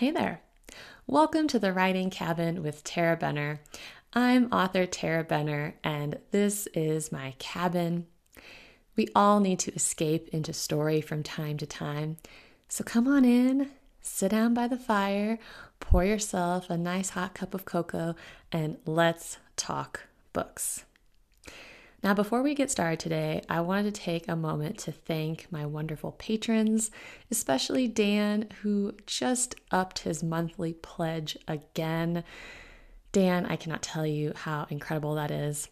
Hey there. Welcome to the Writing Cabin with Tarah Benner. I'm author Tarah Benner, and this is my cabin. We all need to escape into story from time to time. So come on in, sit down by the fire, pour yourself a nice hot cup of cocoa, and let's talk books. Now, before we get started today, I wanted to take a moment to thank my wonderful patrons, especially Dan, who just upped his monthly pledge again. Dan, I cannot tell you how incredible that is.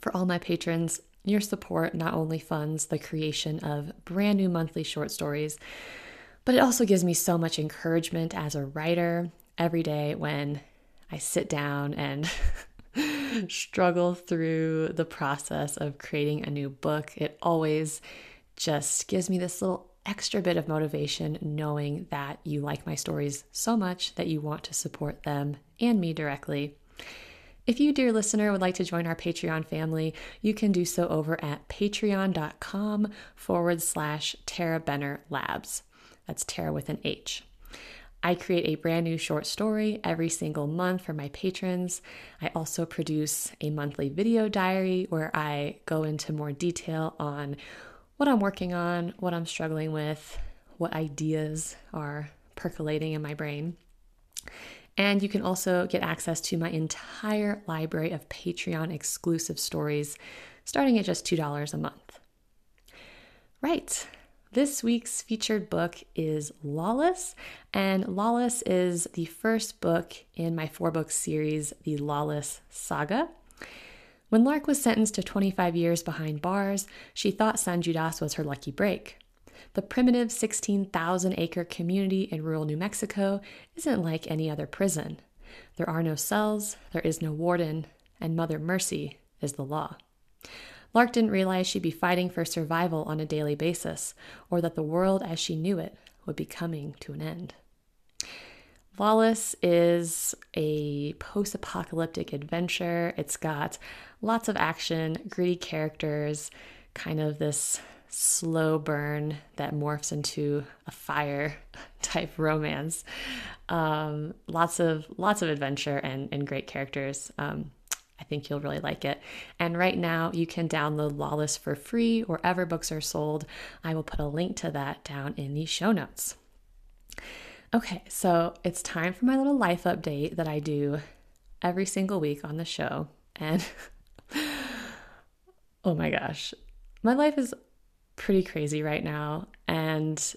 For all my patrons, your support not only funds the creation of brand new monthly short stories, but it also gives me so much encouragement as a writer every day when I sit down and struggle through the process of creating a new book. It always just gives me this little extra bit of motivation knowing that you like my stories so much that you want to support them and me directly. If you, dear listener, would like to join our Patreon family, you can do so over at patreon.com forward slash Tarah Benner Labs. That's Tarah with an H. I create a brand new short story every single month for my patrons. I also produce a monthly video diary where I go into more detail on what I'm working on, what I'm struggling with, what ideas are percolating in my brain. And you can also get access to my entire library of Patreon exclusive stories starting at just $2 a month. Right. This week's featured book is Lawless, and Lawless is the first book in my four book series, The Lawless Saga. When Lark was sentenced to 25 years behind bars, she thought San Judas was her lucky break. The primitive 16,000 acre community in rural New Mexico isn't like any other prison. There are no cells, there is no warden, and Mother Mercy is the law. Lark didn't realize she'd be fighting for survival on a daily basis, or that the world as she knew it would be coming to an end. Lawless is a post apocalyptic adventure. It's got lots of action, gritty characters, kind of this slow burn that morphs into a fire type romance. Um, lots of lots of adventure and, and great characters. Um, I think you'll really like it. And right now, you can download Lawless for free wherever books are sold. I will put a link to that down in the show notes. Okay, so it's time for my little life update that I do every single week on the show. And oh my gosh, my life is pretty crazy right now. And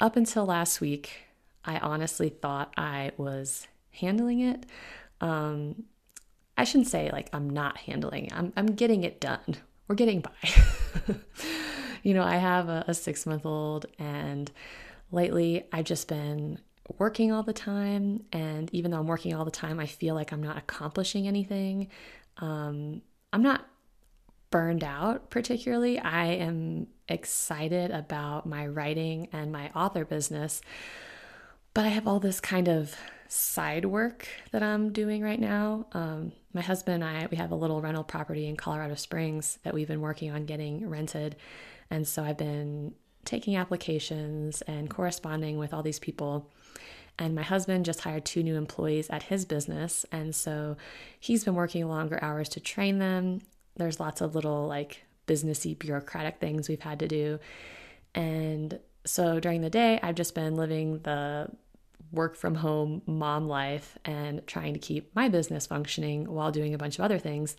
up until last week, I honestly thought I was handling it. Um, I shouldn't say like I'm not handling. I'm I'm getting it done. We're getting by. you know, I have a, a six month old, and lately I've just been working all the time. And even though I'm working all the time, I feel like I'm not accomplishing anything. Um, I'm not burned out particularly. I am excited about my writing and my author business, but I have all this kind of side work that I'm doing right now. Um, my husband and I, we have a little rental property in Colorado Springs that we've been working on getting rented. And so I've been taking applications and corresponding with all these people. And my husband just hired two new employees at his business. And so he's been working longer hours to train them. There's lots of little like businessy bureaucratic things we've had to do. And so during the day, I've just been living the work from home mom life and trying to keep my business functioning while doing a bunch of other things.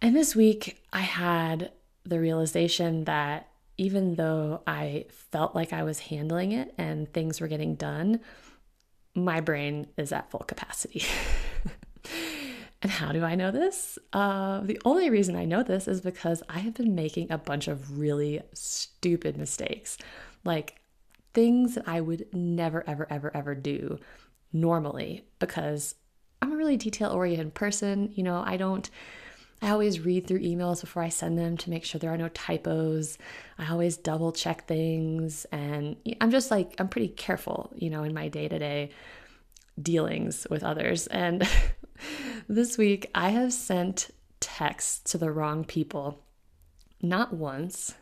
And this week, I had the realization that even though I felt like I was handling it and things were getting done, my brain is at full capacity. and how do I know this? Uh, the only reason I know this is because I have been making a bunch of really stupid mistakes. Like, things that I would never, ever, ever, ever do normally because I'm a really detail oriented person. You know, I don't, I always read through emails before I send them to make sure there are no typos. I always double check things. And I'm just like, I'm pretty careful, you know, in my day to day dealings with others. And this week I have sent texts to the wrong people, not once,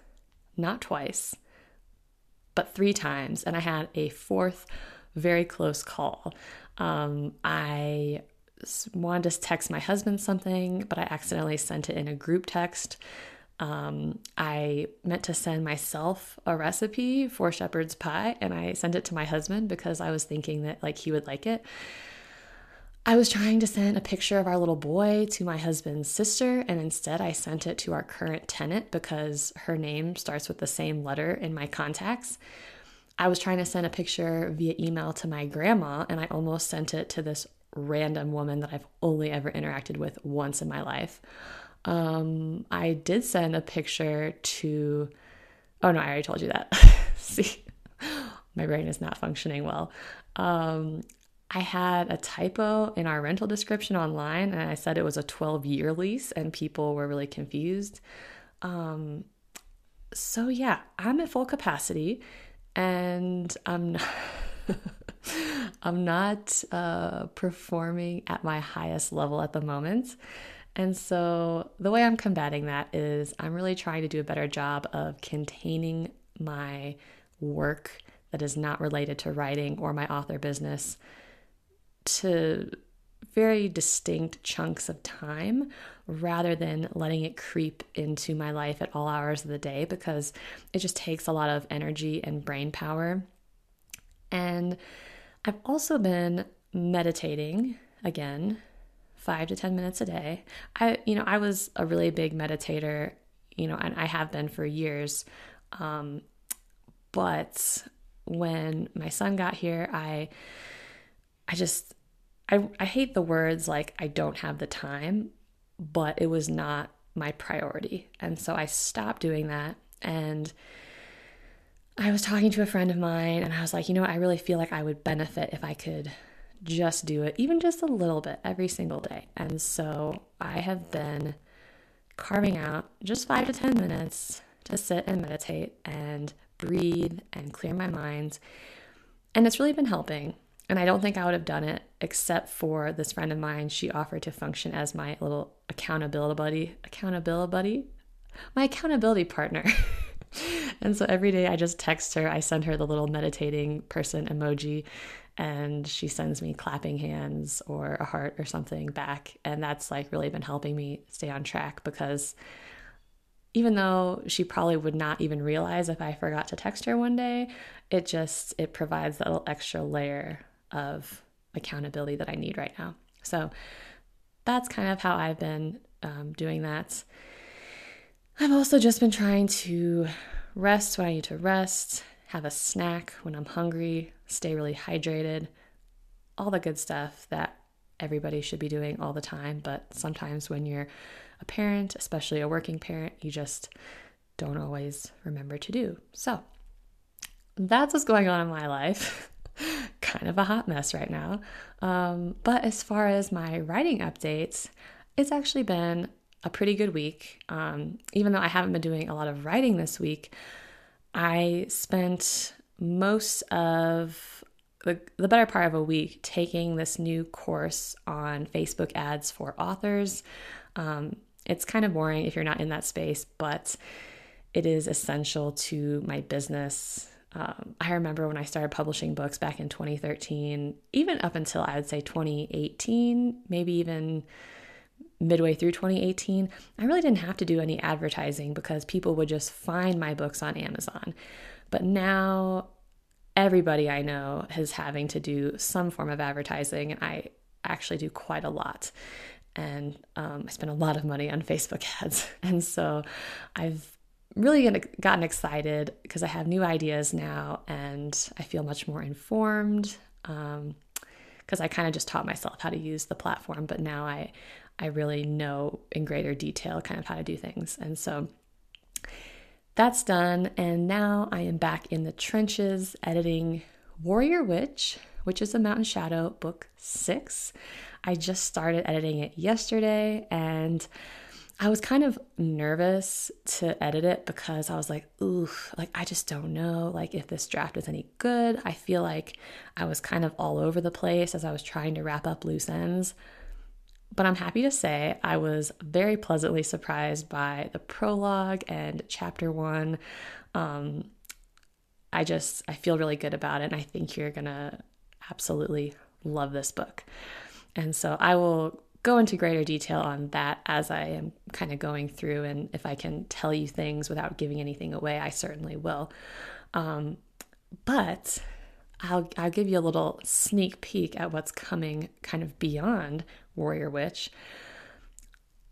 not twice, but three times. And I had a fourth very close call. Um, I wanted to text my husband something, but I accidentally sent it in a group text. Um, I meant to send myself a recipe for shepherd's pie and I sent it to my husband because I was thinking that like he would like it. I was trying to send a picture of our little boy to my husband's sister, and instead I sent it to our current tenant because her name starts with the same letter in my contacts. I was trying to send a picture via email to my grandma, and I almost sent it to this random woman that I've only ever interacted with once in my life. Um, I did send a picture to, oh no, I already told you that. See, my brain is not functioning well. Um, I had a typo in our rental description online and I said it was a 12 year lease, and people were really confused. Um, so, yeah, I'm at full capacity and I'm not. I'm not uh, performing at my highest level at the moment. And so, the way I'm combating that is I'm really trying to do a better job of containing my work that is not related to writing or my author business to very distinct chunks of time rather than letting it creep into my life at all hours of the day because it just takes a lot of energy and brain power. And I've also been meditating again, five to 10 minutes a day. I, you know, I was a really big meditator, you know, and I have been for years. Um, but when my son got here, I, I just I, I hate the words like I don't have the time, but it was not my priority. And so I stopped doing that. And I was talking to a friend of mine and I was like, you know? I really feel like I would benefit if I could just do it, even just a little bit every single day. And so I have been carving out just five to 10 minutes to sit and meditate and breathe and clear my mind. And it's really been helping. And I don't think I would have done it except for this friend of mine. She offered to function as my little accountability buddy, accountability buddy, my accountability partner. and so every day I just text her, I send her the little meditating person emoji, and she sends me clapping hands or a heart or something back. And that's like really been helping me stay on track because even though she probably would not even realize if I forgot to text her one day, it just it provides that little extra layer of accountability that I need right now. So that's kind of how I've been um, doing that. I've also just been trying to rest when I need to rest, have a snack when I'm hungry, stay really hydrated, all the good stuff that everybody should be doing all the time. But sometimes when you're a parent, especially a working parent, you just don't always remember to do. So that's what's going on in my life. kind of a hot mess right now. Um, but as far as my writing updates, it's actually been a pretty good week. Um, even though I haven't been doing a lot of writing this week, I spent most of the, the better part of a week taking this new course on Facebook ads for authors. Um, it's kind of boring if you're not in that space, but it is essential to my business um, I remember when I started publishing books back in 2013, even up until I would say 2018, maybe even midway through 2018, I really didn't have to do any advertising because people would just find my books on Amazon. But now everybody I know is having to do some form of advertising, and I actually do quite a lot. And um, I spend a lot of money on Facebook ads. And so I've really gotten excited because I have new ideas now and I feel much more informed because um, I kind of just taught myself how to use the platform, but now I I really know in greater detail kind of how to do things. And so that's done and now I am back in the trenches editing Warrior Witch, which is a Mountain Shadow book 6. I just started editing it yesterday and I was kind of nervous to edit it because I was like, ooh, like I just don't know like if this draft is any good. I feel like I was kind of all over the place as I was trying to wrap up loose ends. But I'm happy to say I was very pleasantly surprised by the prologue and chapter one. Um, I just I feel really good about it, and I think you're gonna absolutely love this book. And so I will go into greater detail on that as I am kind of going through. And if I can tell you things without giving anything away, I certainly will. Um, but I'll, I'll give you a little sneak peek at what's coming kind of beyond Warrior Witch.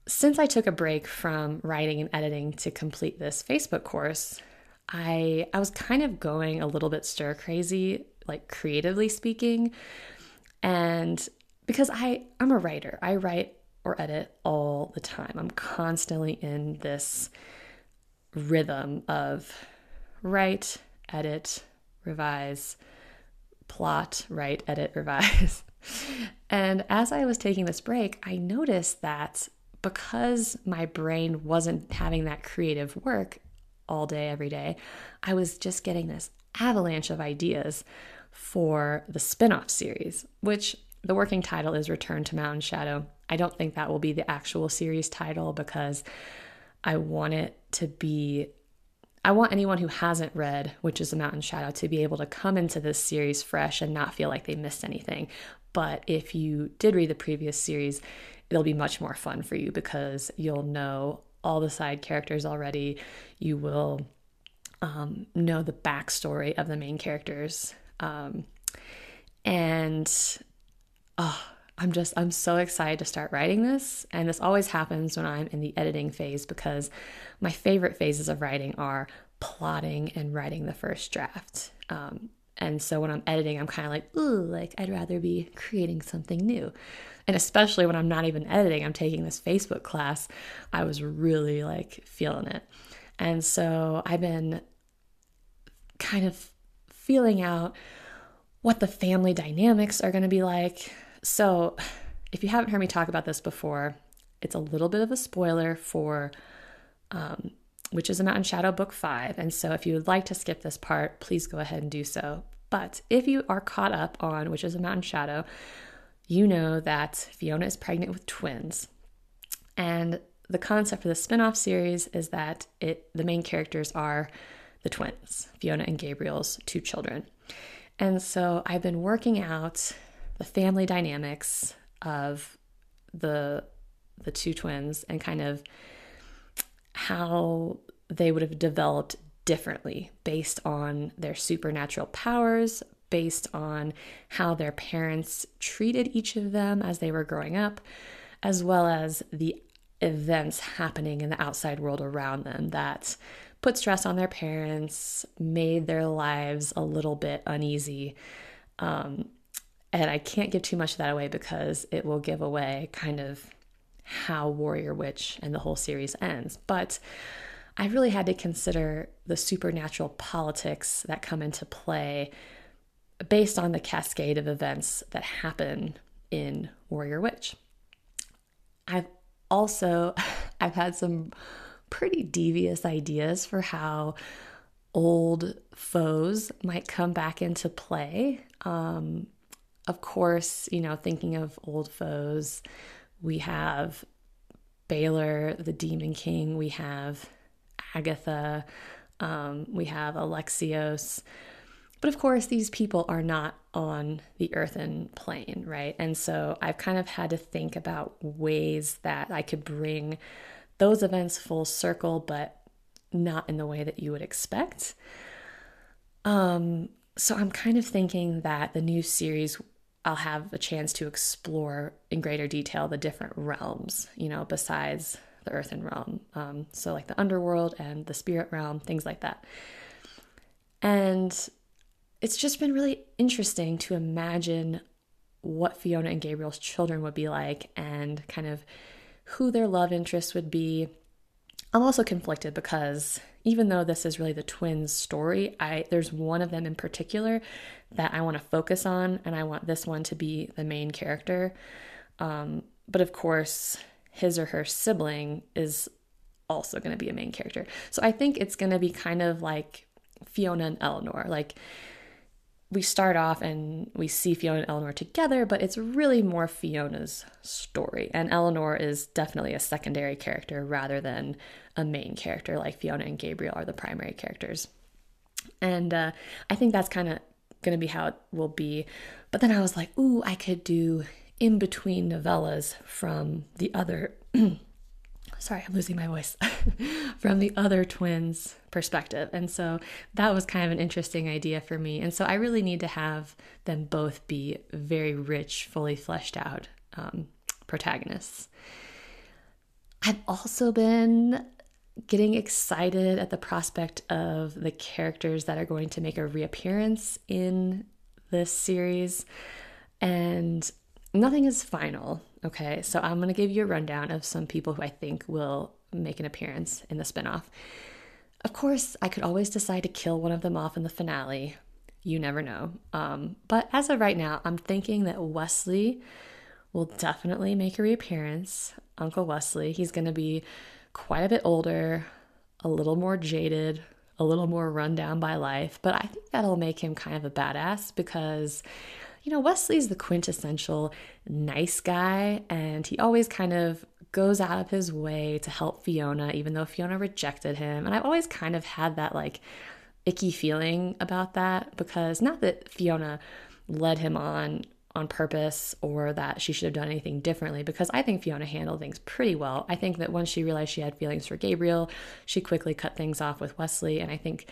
Since I took a break from writing and editing to complete this Facebook course, I I was kind of going a little bit stir crazy, like creatively speaking. And because I I'm a writer. I write or edit all the time. I'm constantly in this rhythm of write, edit, revise, plot, write, edit, revise. and as I was taking this break, I noticed that because my brain wasn't having that creative work all day, every day, I was just getting this avalanche of ideas for the spin off series, which the working title is Return to Mountain Shadow. I don't think that will be the actual series title because I want it to be. I want anyone who hasn't read Witches of Mountain Shadow to be able to come into this series fresh and not feel like they missed anything. But if you did read the previous series, it'll be much more fun for you because you'll know all the side characters already. You will um, know the backstory of the main characters. Um, and oh, I'm just, I'm so excited to start writing this. And this always happens when I'm in the editing phase because my favorite phases of writing are plotting and writing the first draft. Um, and so when I'm editing, I'm kind of like, ooh, like I'd rather be creating something new. And especially when I'm not even editing, I'm taking this Facebook class, I was really like feeling it. And so I've been kind of feeling out what the family dynamics are going to be like. So, if you haven't heard me talk about this before, it's a little bit of a spoiler for um, Witches of Mountain Shadow Book 5. And so, if you would like to skip this part, please go ahead and do so. But if you are caught up on Witches of Mountain Shadow, you know that Fiona is pregnant with twins. And the concept for the spin-off series is that it the main characters are the twins, Fiona and Gabriel's two children. And so I've been working out the family dynamics of the the two twins and kind of how they would have developed differently based on their supernatural powers, based on how their parents treated each of them as they were growing up, as well as the events happening in the outside world around them that put stress on their parents, made their lives a little bit uneasy. Um, and I can't give too much of that away because it will give away kind of how Warrior Witch and the whole series ends. But I really had to consider the supernatural politics that come into play based on the cascade of events that happen in Warrior Witch. I've also I've had some pretty devious ideas for how old foes might come back into play. Um, of course, you know, thinking of old foes, we have Baylor, the Demon King, we have Agatha, um, we have Alexios. But of course, these people are not on the earthen plane, right? And so I've kind of had to think about ways that I could bring those events full circle, but not in the way that you would expect. Um, so I'm kind of thinking that the new series I'll have a chance to explore in greater detail the different realms, you know, besides the earthen realm. Um, so, like the underworld and the spirit realm, things like that. And it's just been really interesting to imagine what Fiona and Gabriel's children would be like and kind of who their love interest would be. I'm also conflicted because even though this is really the twins' story, I there's one of them in particular that I want to focus on, and I want this one to be the main character. Um, but of course, his or her sibling is also going to be a main character. So I think it's going to be kind of like Fiona and Eleanor. Like we start off and we see Fiona and Eleanor together, but it's really more Fiona's story. And Eleanor is definitely a secondary character rather than a main character, like Fiona and Gabriel are the primary characters. And uh, I think that's kind of going to be how it will be. But then I was like, ooh, I could do in between novellas from the other. sorry, I'm losing my voice. from the other twins' perspective. And so that was kind of an interesting idea for me. And so I really need to have them both be very rich, fully fleshed out um, protagonists. I've also been getting excited at the prospect of the characters that are going to make a reappearance in this series. And nothing is final, okay? So I'm going to give you a rundown of some people who I think will make an appearance in the spinoff. Of course, I could always decide to kill one of them off in the finale. You never know. Um, but as of right now, I'm thinking that Wesley will definitely make a reappearance. Uncle Wesley, he's going to be quite a bit older, a little more jaded, a little more run down by life, but I think that'll make him kind of a badass because, you know, Wesley's the quintessential nice guy, and he always kind of goes out of his way to help Fiona, even though Fiona rejected him. And I've always kind of had that like icky feeling about that because not that Fiona led him on on purpose or that she should have done anything differently because I think Fiona handled things pretty well. I think that once she realized she had feelings for Gabriel, she quickly cut things off with Wesley. And I think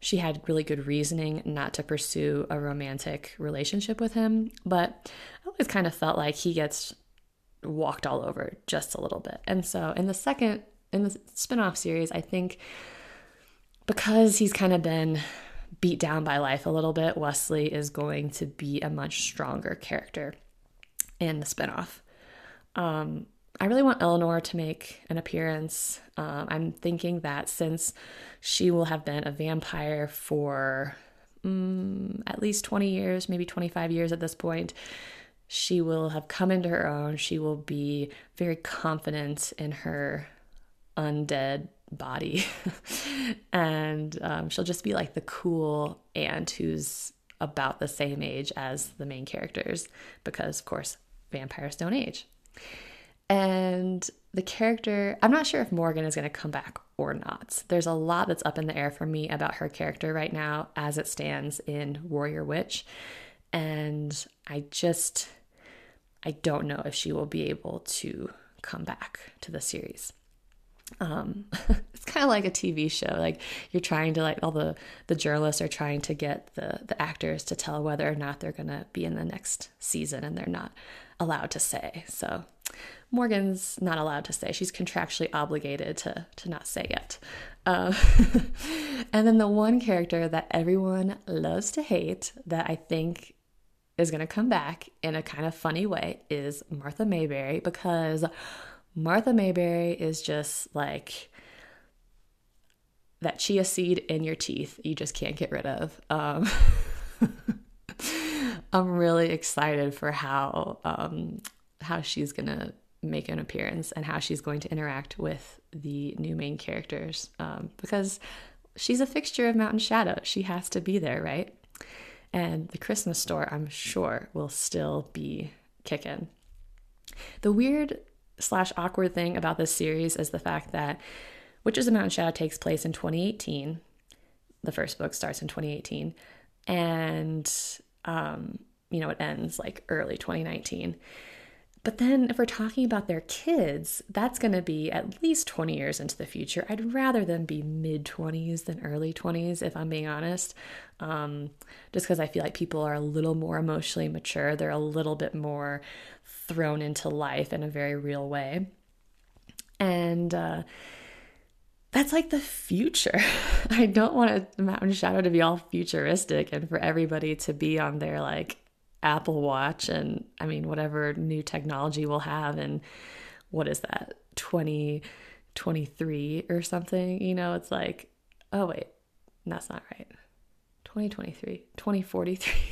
she had really good reasoning not to pursue a romantic relationship with him. But I always kind of felt like he gets walked all over just a little bit. And so in the second, in the spin off series, I think because he's kind of been beat down by life a little bit, Wesley is going to be a much stronger character in the spinoff. Um, I really want Eleanor to make an appearance. Um, I'm thinking that since she will have been a vampire for um, at least 20 years, maybe 25 years at this point, she will have come into her own. She will be very confident in her undead body. and um, she'll just be like the cool aunt who's about the same age as the main characters, because, of course, vampires don't age. And the character, I'm not sure if Morgan is going to come back or not. There's a lot that's up in the air for me about her character right now as it stands in Warrior Witch. And I just, I don't know if she will be able to come back to the series um it's kind of like a tv show like you're trying to like all the the journalists are trying to get the the actors to tell whether or not they're going to be in the next season and they're not allowed to say so morgan's not allowed to say she's contractually obligated to to not say it. um, and then the one character that everyone loves to hate that i think is going to come back in a kind of funny way is martha mayberry because Martha Mayberry is just like that chia seed in your teeth you just can't get rid of. Um, I'm really excited for how um, how she's gonna make an appearance and how she's going to interact with the new main characters um, because she's a fixture of Mountain Shadow. She has to be there, right? And the Christmas store, I'm sure, will still be kicking. The weird slash awkward thing about this series is the fact that Witches of Mountain Shadow takes place in 2018. The first book starts in 2018, and um, you know it ends like early 2019. But then, if we're talking about their kids, that's going to be at least 20 years into the future. I'd rather them be mid 20s than early 20s, if I'm being honest. Um, just because I feel like people are a little more emotionally mature. They're a little bit more thrown into life in a very real way. And uh, that's like the future. I don't want a Mountain Shadow to be all futuristic and for everybody to be on their like Apple Watch and I mean, whatever new technology we'll have. And what is that, 2023 or something? You know, it's like, oh, wait, that's not right. 2023, 2043.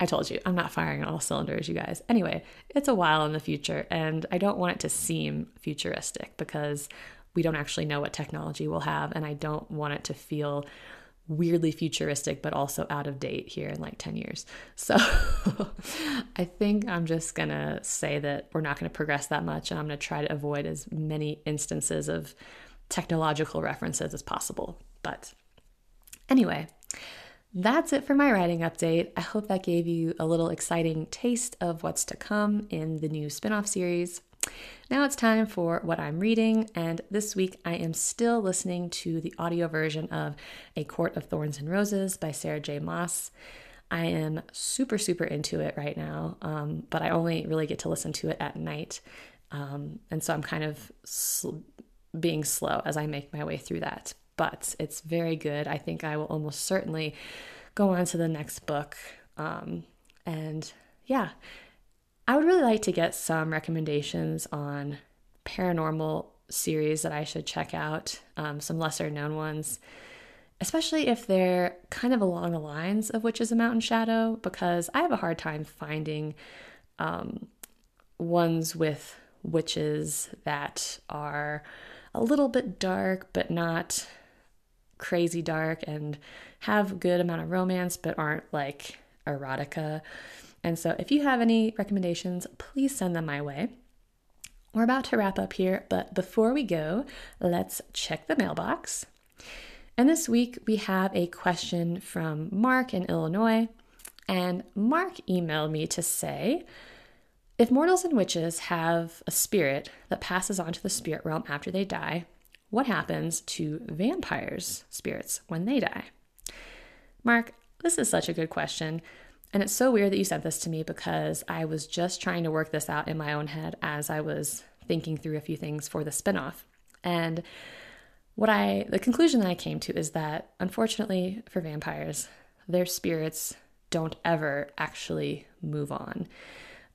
I told you, I'm not firing on all cylinders, you guys. Anyway, it's a while in the future, and I don't want it to seem futuristic because we don't actually know what technology we'll have, and I don't want it to feel weirdly futuristic but also out of date here in like 10 years. So I think I'm just to say that we're not to progress that much and I'm to try to avoid as many instances of technological references as possible. But anyway, that's it for my writing update. I hope that gave you a little exciting taste of what's to come in the new spin off series. Now it's time for what I'm reading, and this week I am still listening to the audio version of A Court of Thorns and Roses by Sarah J. Maas. I am super, super into it right now, um, but I only really get to listen to it at night. Um, and so I'm kind of sl- being slow as I make my way through that. But it's very good. I think I will almost certainly go on to the next book. Um, and yeah, I would really like to get some recommendations on paranormal series that I should check out, um, some lesser known ones especially if they're kind of along the lines of Witches of Mountain Shadow, because I have a hard time finding um, ones with witches that are a little bit dark, but not crazy dark, and have good amount of romance, but aren't like erotica. And so, if you have any recommendations, please send them my way. We're about to wrap up here, but before we go, let's check the mailbox. And this week we have a question from Mark in Illinois. And Mark emailed me to say if mortals and witches have a spirit that passes on to the spirit realm after they die, what happens to vampires' spirits when they die? Mark, this is such a good question. And it's so weird that you sent this to me because I was just trying to work this out in my own head as I was thinking through a few things for the spinoff. And what I the conclusion that I came to is that unfortunately for vampires, their spirits don't ever actually move on.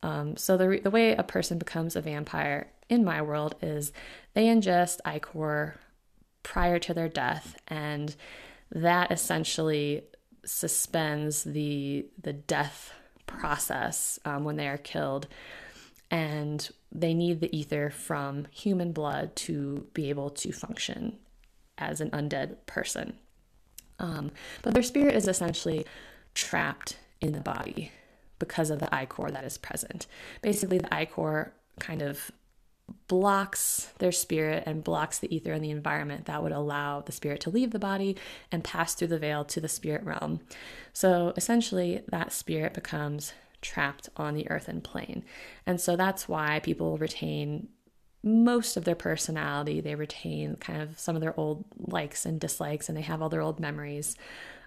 Um, so the the way a person becomes a vampire in my world is they ingest ichor prior to their death, and that essentially suspends the the death process um, when they are killed and they need the ether from human blood to be able to function as an undead person. Um, but their spirit is essentially trapped in the body because of the ichor that is present. Basically, the ichor kind of blocks their spirit and blocks the ether and the environment that would allow the spirit to leave the body and pass through the veil to the spirit realm. So essentially, that spirit becomes trapped on the earthen plane. And so that's why people retain most of their personality. They retain kind of some of their old likes and dislikes, and they have all their old memories.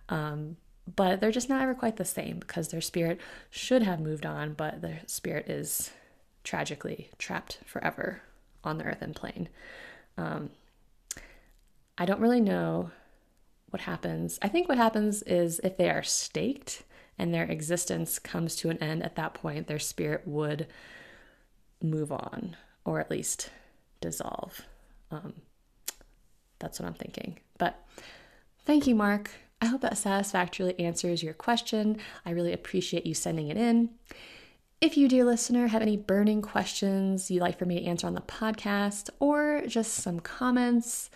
Um, but they're just not ever quite the same because their spirit should have moved on, but their spirit is tragically trapped forever on the earthen plane. Um, I don't really know what happens. I think what happens is if they are staked and their existence comes to an end at that point, their spirit would move on or at least dissolve. Um, that's what I'm thinking. But thank you, Mark. I hope that satisfactorily answers your question. I really appreciate you sending it in. If you, dear listener, have any burning questions you'd like for me to answer on the podcast or just some comments,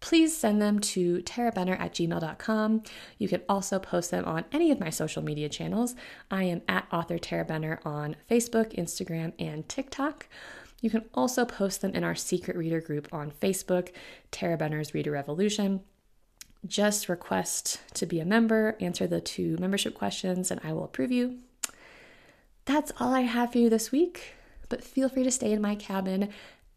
please send them to tarahbenner at gmail.com. You can also post them on any of my social media channels. I am at author Tarah Benner on Facebook, Instagram, and TikTok. You can also post them in our secret reader group on Facebook, Tarah Benner's Reader Revolution. Just request to be a member, answer the two membership questions, and I will approve you. That's all I have for you this week, but feel free to stay in my cabin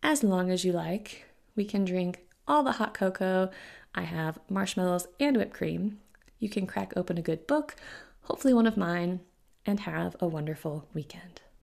as long as you like. We can drink all the hot cocoa. I have marshmallows and whipped cream. You can crack open a good book, hopefully one of mine, and have a wonderful weekend.